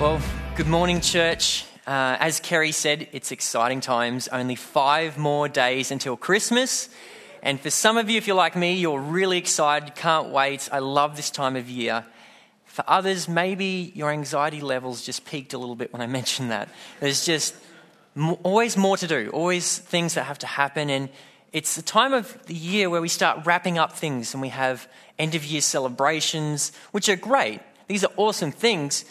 Well, good morning, church. Uh, as Kerry said, it's exciting times. Only five more days until Christmas. And for some of you, if you're like me, you're really excited. Can't wait. I love this time of year. For others, maybe your anxiety levels just peaked a little bit when I mentioned that. There's just always more to do, always things that have to happen. And it's the time of the year where we start wrapping up things and we have end of year celebrations, which are great. These are awesome things.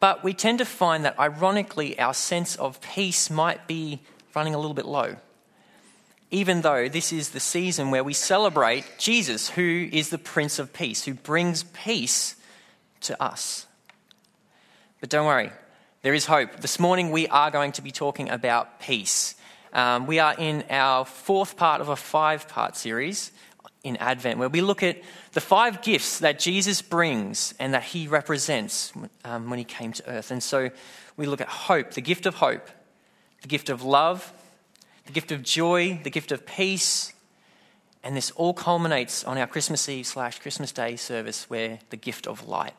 But we tend to find that, ironically, our sense of peace might be running a little bit low. Even though this is the season where we celebrate Jesus, who is the Prince of Peace, who brings peace to us. But don't worry, there is hope. This morning we are going to be talking about peace. Um, we are in our fourth part of a five part series in Advent, where we look at the five gifts that Jesus brings and that he represents um, when he came to earth. And so we look at hope, the gift of hope, the gift of love, the gift of joy, the gift of peace. And this all culminates on our Christmas Eve slash Christmas Day service where the gift of light.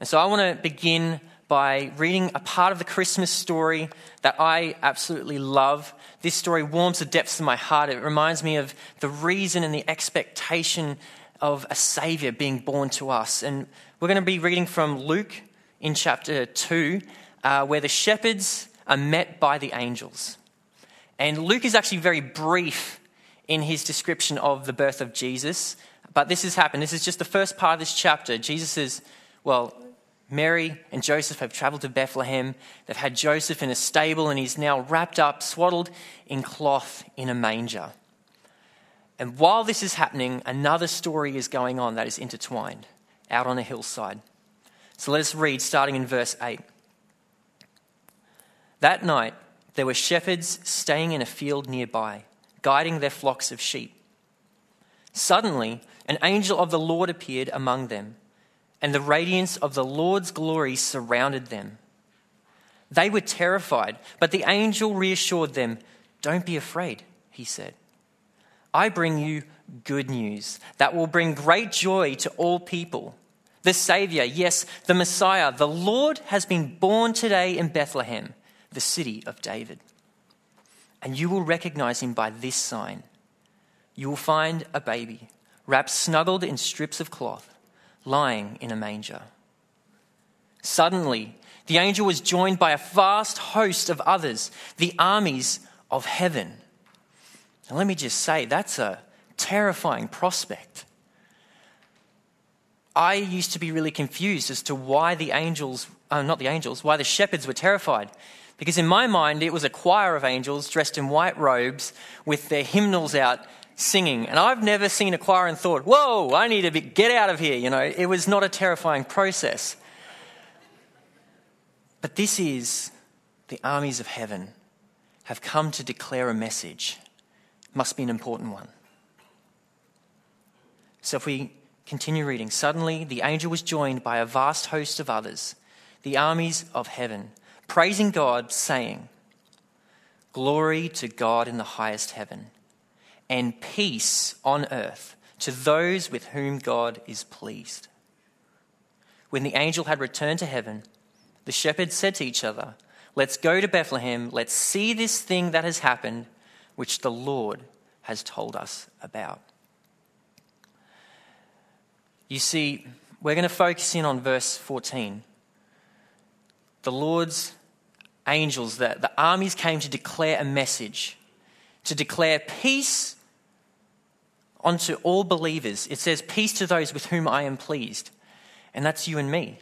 And so I want to begin by reading a part of the Christmas story that I absolutely love. This story warms the depths of my heart. It reminds me of the reason and the expectation of a Savior being born to us. And we're going to be reading from Luke in chapter 2, uh, where the shepherds are met by the angels. And Luke is actually very brief in his description of the birth of Jesus. But this has happened. This is just the first part of this chapter. Jesus is, well, Mary and Joseph have traveled to Bethlehem. They've had Joseph in a stable, and he's now wrapped up, swaddled in cloth in a manger. And while this is happening, another story is going on that is intertwined out on a hillside. So let us read, starting in verse 8. That night, there were shepherds staying in a field nearby, guiding their flocks of sheep. Suddenly, an angel of the Lord appeared among them and the radiance of the Lord's glory surrounded them. They were terrified, but the angel reassured them. Don't be afraid, he said. I bring you good news that will bring great joy to all people. The Savior, yes, the Messiah, the Lord has been born today in Bethlehem, the city of David. And you will recognize him by this sign. You will find a baby wrapped snuggled in strips of cloth lying in a manger. Suddenly, the angel was joined by a vast host of others, the armies of heaven. And let me just say, that's a terrifying prospect. I used to be really confused as to why the angels, uh, not the angels, why the shepherds were terrified. Because in my mind, it was a choir of angels dressed in white robes with their hymnals out singing. And I've never seen a choir and thought, whoa, I need to be, get out of here. You know, it was not a terrifying process. But this is the armies of heaven have come to declare a message. Must be an important one. So if we continue reading, suddenly the angel was joined by a vast host of others, the armies of heaven, praising God, saying, Glory to God in the highest heaven and peace on earth to those with whom God is pleased. When the angel had returned to heaven, the shepherds said to each other, Let's go to Bethlehem, let's see this thing that has happened, which the Lord has told us about. You see, we're going to focus in on verse 14. The Lord's angels, the, the armies came to declare a message, to declare peace onto all believers. It says, Peace to those with whom I am pleased. And that's you and me.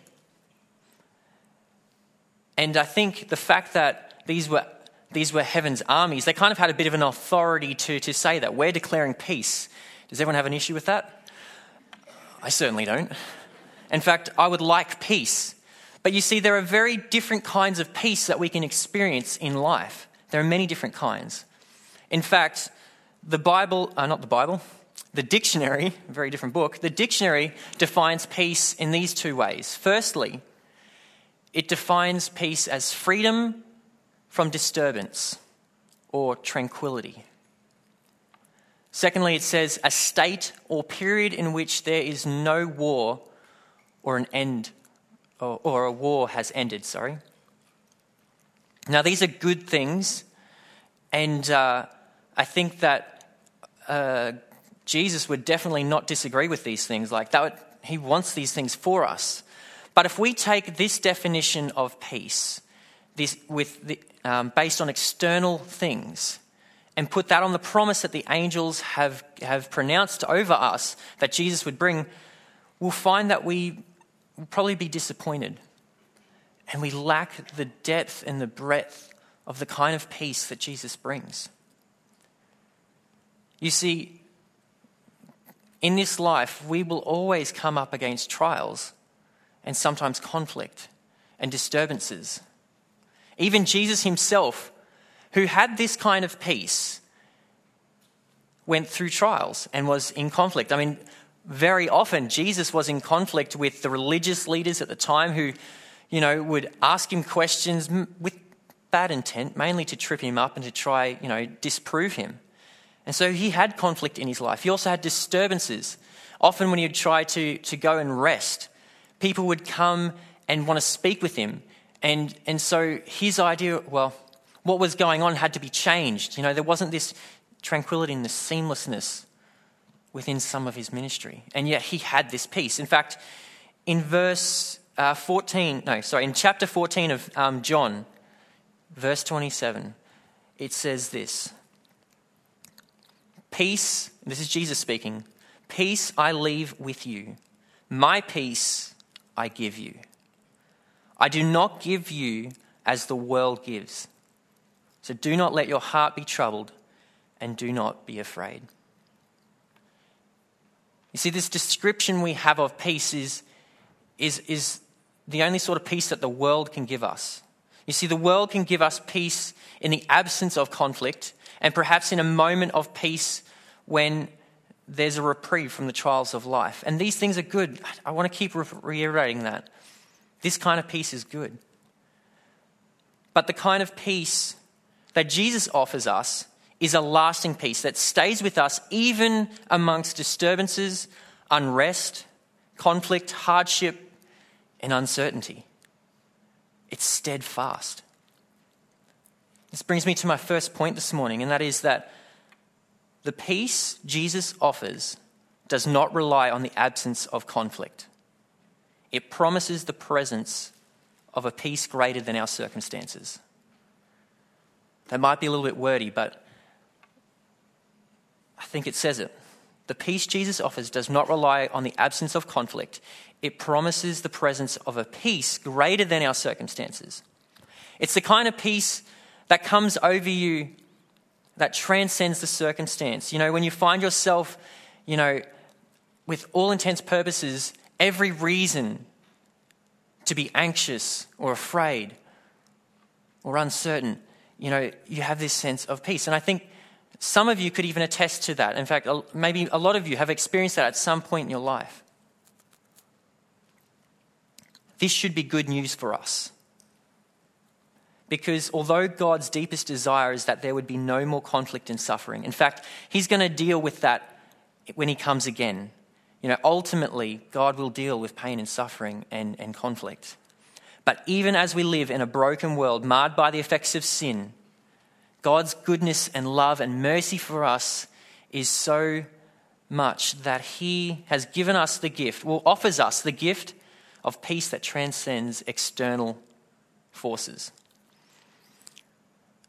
And I think the fact that these were, these were heaven's armies, they kind of had a bit of an authority to, to say that. We're declaring peace. Does everyone have an issue with that? I certainly don't. In fact, I would like peace. But you see, there are very different kinds of peace that we can experience in life. There are many different kinds. In fact, the Bible, uh, not the Bible, The dictionary, a very different book, the dictionary defines peace in these two ways. Firstly, it defines peace as freedom from disturbance or tranquility. Secondly, it says a state or period in which there is no war or an end, or, or a war has ended, sorry. Now, these are good things, and uh, I think that uh, Jesus would definitely not disagree with these things. Like that, would, he wants these things for us. But if we take this definition of peace, this with the, um, based on external things, and put that on the promise that the angels have, have pronounced over us that Jesus would bring, we'll find that we will probably be disappointed. And we lack the depth and the breadth of the kind of peace that Jesus brings. You see, in this life, we will always come up against trials and sometimes conflict and disturbances. Even Jesus himself, who had this kind of peace, went through trials and was in conflict. I mean, very often Jesus was in conflict with the religious leaders at the time who, you know, would ask him questions with bad intent, mainly to trip him up and to try, you know, disprove him. And so he had conflict in his life. He also had disturbances. Often, when he'd try to, to go and rest, people would come and want to speak with him. And, and so his idea, well, what was going on had to be changed. You know, there wasn't this tranquility and this seamlessness within some of his ministry. And yet he had this peace. In fact, in verse uh, 14, no, sorry, in chapter 14 of um, John, verse 27, it says this Peace, this is Jesus speaking, peace I leave with you, my peace I give you. I do not give you as the world gives. So do not let your heart be troubled and do not be afraid. You see, this description we have of peace is, is, is the only sort of peace that the world can give us. You see, the world can give us peace in the absence of conflict and perhaps in a moment of peace when there's a reprieve from the trials of life. And these things are good. I want to keep reiterating that. This kind of peace is good. But the kind of peace that Jesus offers us is a lasting peace that stays with us even amongst disturbances, unrest, conflict, hardship, and uncertainty. It's steadfast. This brings me to my first point this morning, and that is that the peace Jesus offers does not rely on the absence of conflict. It promises the presence of a peace greater than our circumstances. That might be a little bit wordy, but I think it says it. The peace Jesus offers does not rely on the absence of conflict. It promises the presence of a peace greater than our circumstances. It's the kind of peace that comes over you that transcends the circumstance. You know, when you find yourself, you know, with all intents purposes, every reason to be anxious or afraid or uncertain, you know, you have this sense of peace. And I think some of you could even attest to that. In fact, maybe a lot of you have experienced that at some point in your life. This should be good news for us. Because although God's deepest desire is that there would be no more conflict and suffering, in fact, He's going to deal with that when He comes again. You know, ultimately, God will deal with pain and suffering and, and conflict. But even as we live in a broken world marred by the effects of sin, God's goodness and love and mercy for us is so much that He has given us the gift, well, offers us the gift of peace that transcends external forces.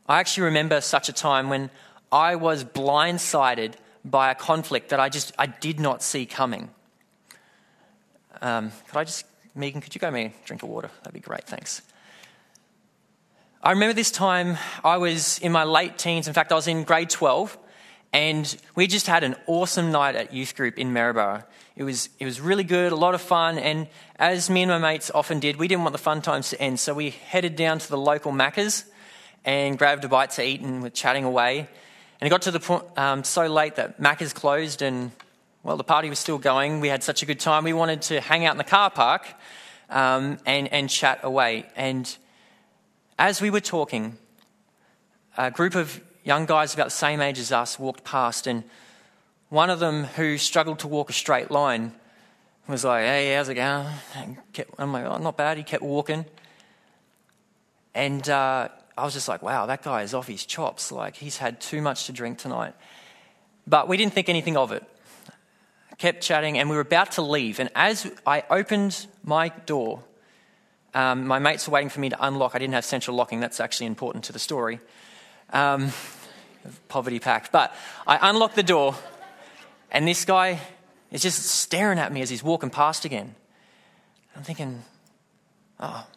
I actually remember such a time when I was blindsided by a conflict that I just I did not see coming. Um, could I just, Megan, could you go me a drink of water? That'd be great, thanks. I remember this time I was in my late teens. In fact, I was in grade 12, and we just had an awesome night at youth group in Maryborough. It was, it was really good, a lot of fun, and as me and my mates often did, we didn't want the fun times to end, so we headed down to the local Macca's and grabbed a bite to eat and were chatting away. And it got to the point um, so late that Macca's closed and well, the party was still going. We had such a good time. We wanted to hang out in the car park um, and, and chat away. And as we were talking, a group of young guys about the same age as us walked past, and one of them who struggled to walk a straight line was like, Hey, how's it going? I'm like, Oh, not bad. He kept walking. And uh, I was just like, Wow, that guy is off his chops. Like, he's had too much to drink tonight. But we didn't think anything of it. Kept chatting, and we were about to leave. And as I opened my door, um, my mates were waiting for me to unlock. I didn't have central locking. That's actually important to the story. Um, poverty pact. But I unlocked the door, and this guy is just staring at me as he's walking past again. I'm thinking, oh,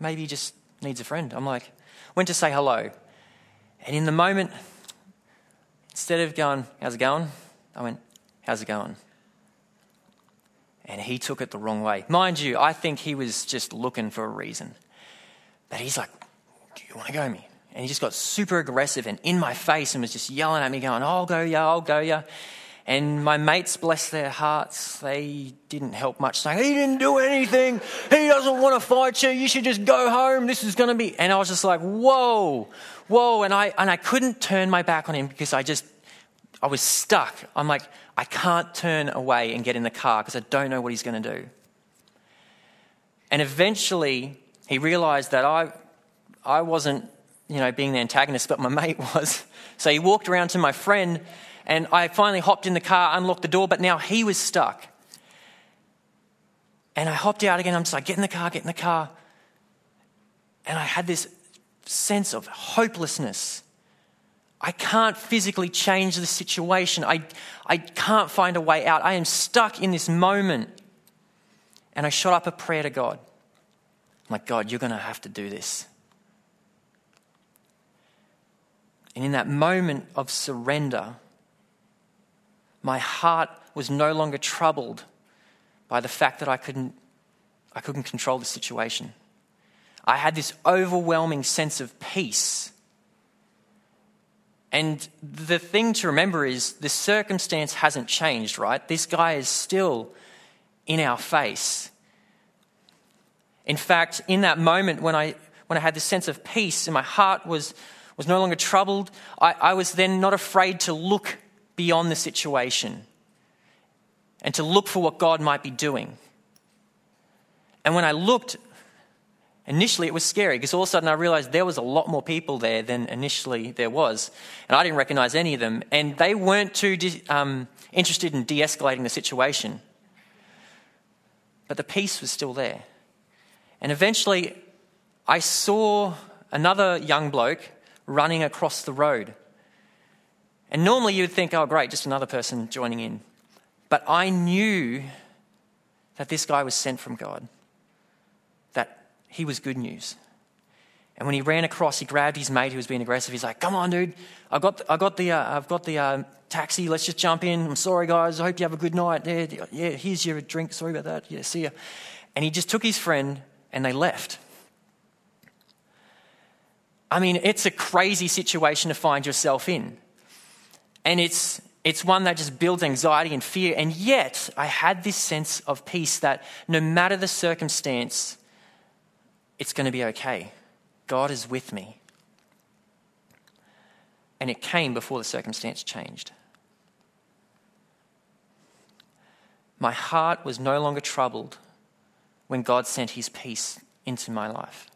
maybe he just needs a friend. I'm like, went to say hello. And in the moment, instead of going, how's it going? I went, how's it going? And he took it the wrong way. Mind you, I think he was just looking for a reason. But he's like, do you want to go me? And he just got super aggressive and in my face and was just yelling at me, going, I'll go ya, I'll go ya. And my mates, bless their hearts, they didn't help much, saying, He didn't do anything. He doesn't want to fight you. You should just go home. This is going to be. And I was just like, Whoa, whoa. And I, and I couldn't turn my back on him because I just, I was stuck. I'm like, I can't turn away and get in the car because I don't know what he's going to do. And eventually, he realized that I, I wasn't, you know, being the antagonist, but my mate was. So he walked around to my friend and I finally hopped in the car, unlocked the door, but now he was stuck. And I hopped out again. I'm just like, get in the car, get in the car. And I had this sense of hopelessness. I can't physically change the situation. I, I can't find a way out. I am stuck in this moment. And I shot up a prayer to God. I'm like, God, you're going to have to do this. And in that moment of surrender, my heart was no longer troubled by the fact that I couldn't, I couldn't control the situation. I had this overwhelming sense of peace. And the thing to remember is the circumstance hasn't changed, right? This guy is still in our face. In fact, in that moment when I, when I had this sense of peace and my heart was, was no longer troubled, I, I was then not afraid to look beyond the situation and to look for what God might be doing. And when I looked, initially it was scary because all of a sudden I realized there was a lot more people there than initially there was. And I didn't recognize any of them. And they weren't too um, interested in de escalating the situation. But the peace was still there. And eventually I saw another young bloke running across the road. And normally you'd think, oh, great, just another person joining in. But I knew that this guy was sent from God, that he was good news. And when he ran across, he grabbed his mate who was being aggressive. He's like, "Come on, dude! I got, I got the, uh, I've got the uh, taxi. Let's just jump in. I'm sorry, guys. I hope you have a good night. Yeah, yeah. Here's your drink. Sorry about that. Yeah, see ya." And he just took his friend and they left. I mean, it's a crazy situation to find yourself in. And it's, it's one that just builds anxiety and fear. And yet, I had this sense of peace that no matter the circumstance, it's going to be okay. God is with me. And it came before the circumstance changed. My heart was no longer troubled when God sent his peace into my life.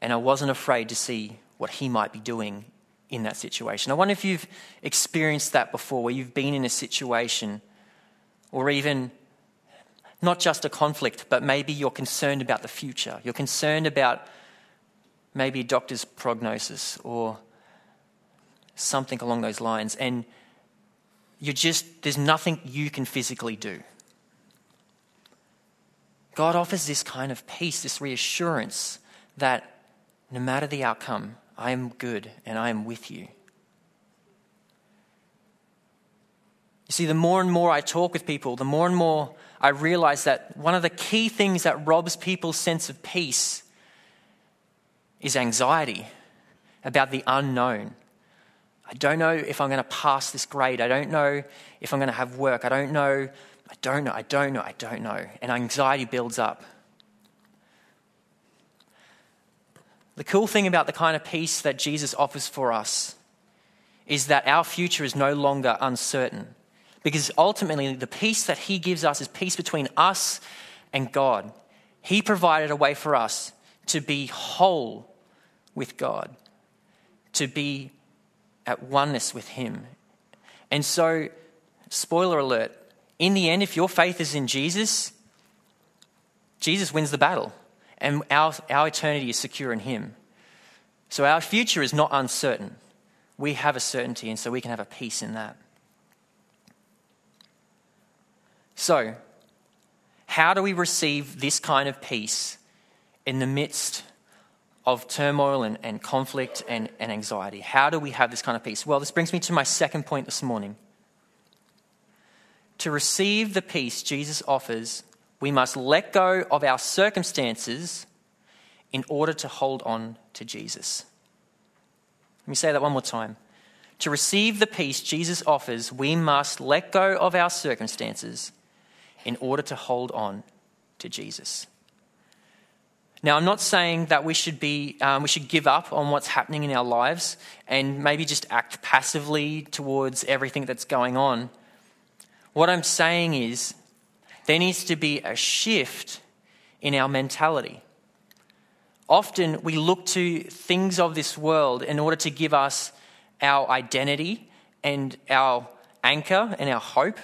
And I wasn't afraid to see what he might be doing in that situation. I wonder if you've experienced that before, where you've been in a situation or even not just a conflict, but maybe you're concerned about the future. You're concerned about maybe a doctor's prognosis or something along those lines. And you're just, there's nothing you can physically do. God offers this kind of peace, this reassurance that no matter the outcome, I am good and I am with you. You see, the more and more I talk with people, the more and more I realize that one of the key things that robs people's sense of peace is anxiety about the unknown. I don't know if I'm going to pass this grade. I don't know if I'm going to have work. I don't know. I don't know. I don't know. I don't know. And anxiety builds up. The cool thing about the kind of peace that Jesus offers for us is that our future is no longer uncertain. Because ultimately, the peace that He gives us is peace between us and God. He provided a way for us to be whole with God, to be at oneness with Him. And so, spoiler alert, in the end, if your faith is in Jesus, Jesus wins the battle, and our, our eternity is secure in Him. So, our future is not uncertain. We have a certainty, and so we can have a peace in that. So, how do we receive this kind of peace in the midst of turmoil and, and conflict and, and anxiety? How do we have this kind of peace? Well, this brings me to my second point this morning. To receive the peace Jesus offers, we must let go of our circumstances in order to hold on to Jesus. Let me say that one more time. To receive the peace Jesus offers, we must let go of our circumstances in order to hold on to Jesus. Now, I'm not saying that we should be, um, we should give up on what's happening in our lives and maybe just act passively towards everything that's going on. What I'm saying is there needs to be a shift in our mentality. Often we look to things of this world in order to give us our identity and our anchor and our hope.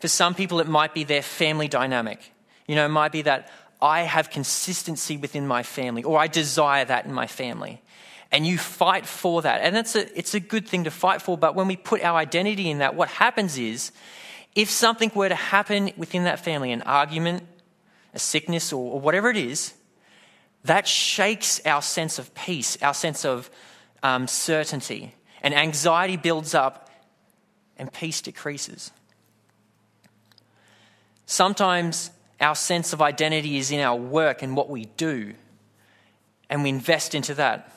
For some people, it might be their family dynamic. You know, it might be that I have consistency within my family, or I desire that in my family. And you fight for that. And it's a, it's a good thing to fight for, but when we put our identity in that, what happens is if something were to happen within that family, an argument, a sickness, or, or whatever it is, that shakes our sense of peace, our sense of um, certainty. And anxiety builds up and peace decreases. Sometimes our sense of identity is in our work and what we do, and we invest into that.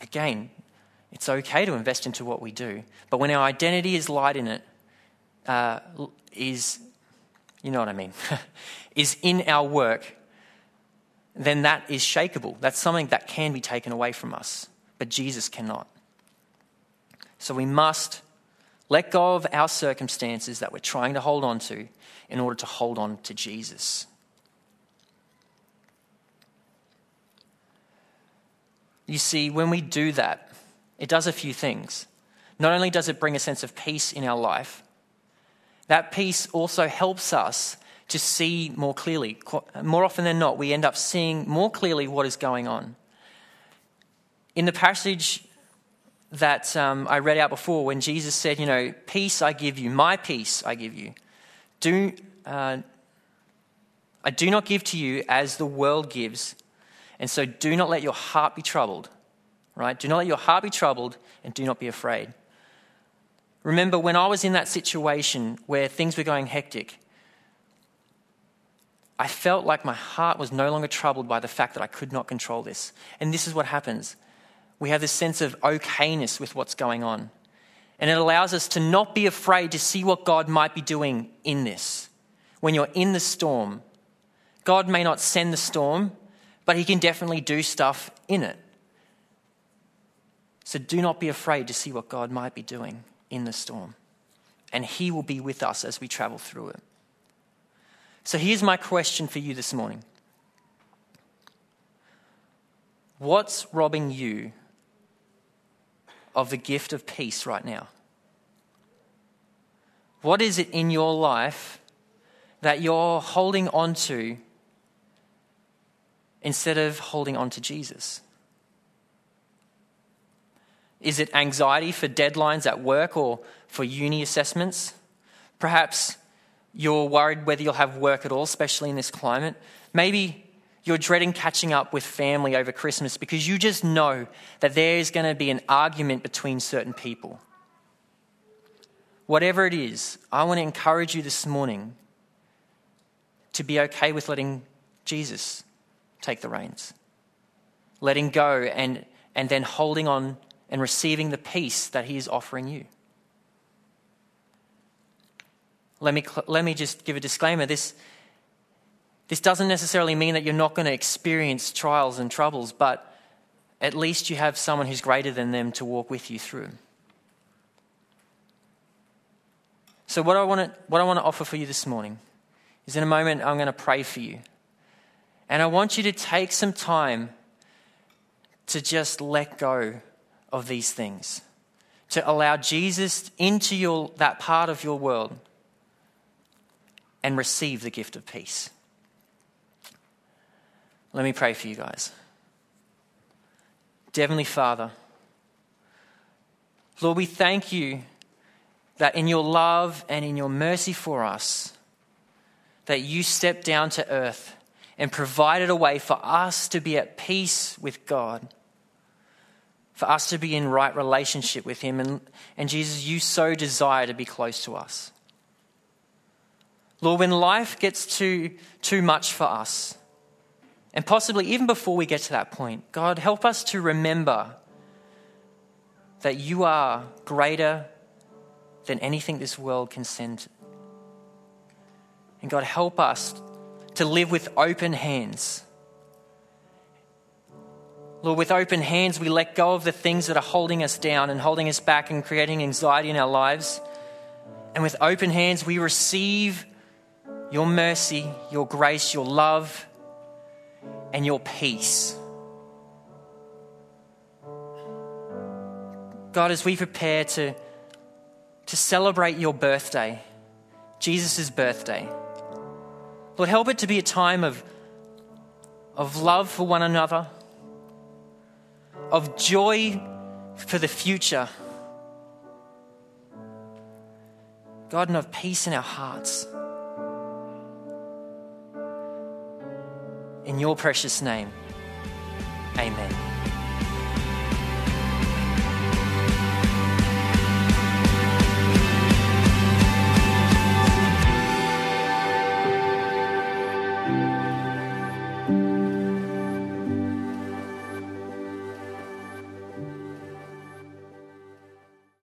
Again, it's okay to invest into what we do, but when our identity is light in it, uh, is, you know what I mean, is in our work, then that is shakable. That's something that can be taken away from us, but Jesus cannot. So we must let go of our circumstances that we're trying to hold on to in order to hold on to Jesus. You see, when we do that, it does a few things. Not only does it bring a sense of peace in our life, that peace also helps us to see more clearly. More often than not, we end up seeing more clearly what is going on. In the passage that um, I read out before, when Jesus said, You know, peace I give you, my peace I give you, do, uh, I do not give to you as the world gives. And so do not let your heart be troubled, right? Do not let your heart be troubled and do not be afraid. Remember, when I was in that situation where things were going hectic, I felt like my heart was no longer troubled by the fact that I could not control this. And this is what happens we have this sense of okayness with what's going on. And it allows us to not be afraid to see what God might be doing in this. When you're in the storm, God may not send the storm, but He can definitely do stuff in it. So do not be afraid to see what God might be doing in the storm. And He will be with us as we travel through it. So here's my question for you this morning What's robbing you of the gift of peace right now? What is it in your life that you're holding on to instead of holding on to Jesus? Is it anxiety for deadlines at work or for uni assessments? Perhaps you're worried whether you'll have work at all, especially in this climate. Maybe you're dreading catching up with family over Christmas because you just know that there is going to be an argument between certain people. Whatever it is, I want to encourage you this morning to be okay with letting Jesus take the reins, letting go and, and then holding on and receiving the peace that He is offering you. Let me, let me just give a disclaimer. This, this doesn't necessarily mean that you're not going to experience trials and troubles, but at least you have someone who's greater than them to walk with you through. So, what I want to, what I want to offer for you this morning is in a moment, I'm going to pray for you. And I want you to take some time to just let go of these things, to allow Jesus into your, that part of your world and receive the gift of peace. Let me pray for you guys. Heavenly Father, Lord, we thank you that in your love and in your mercy for us, that you stepped down to earth and provided a way for us to be at peace with God, for us to be in right relationship with Him. And, and Jesus, you so desire to be close to us. Lord, when life gets too, too much for us, and possibly even before we get to that point, God, help us to remember that you are greater than anything this world can send. And God, help us to live with open hands. Lord, with open hands, we let go of the things that are holding us down and holding us back and creating anxiety in our lives. And with open hands, we receive your mercy, your grace, your love, and your peace. God, as we prepare to, to celebrate your birthday, Jesus' birthday, Lord, help it to be a time of, of love for one another, of joy for the future. God, and of peace in our hearts. In your precious name, amen.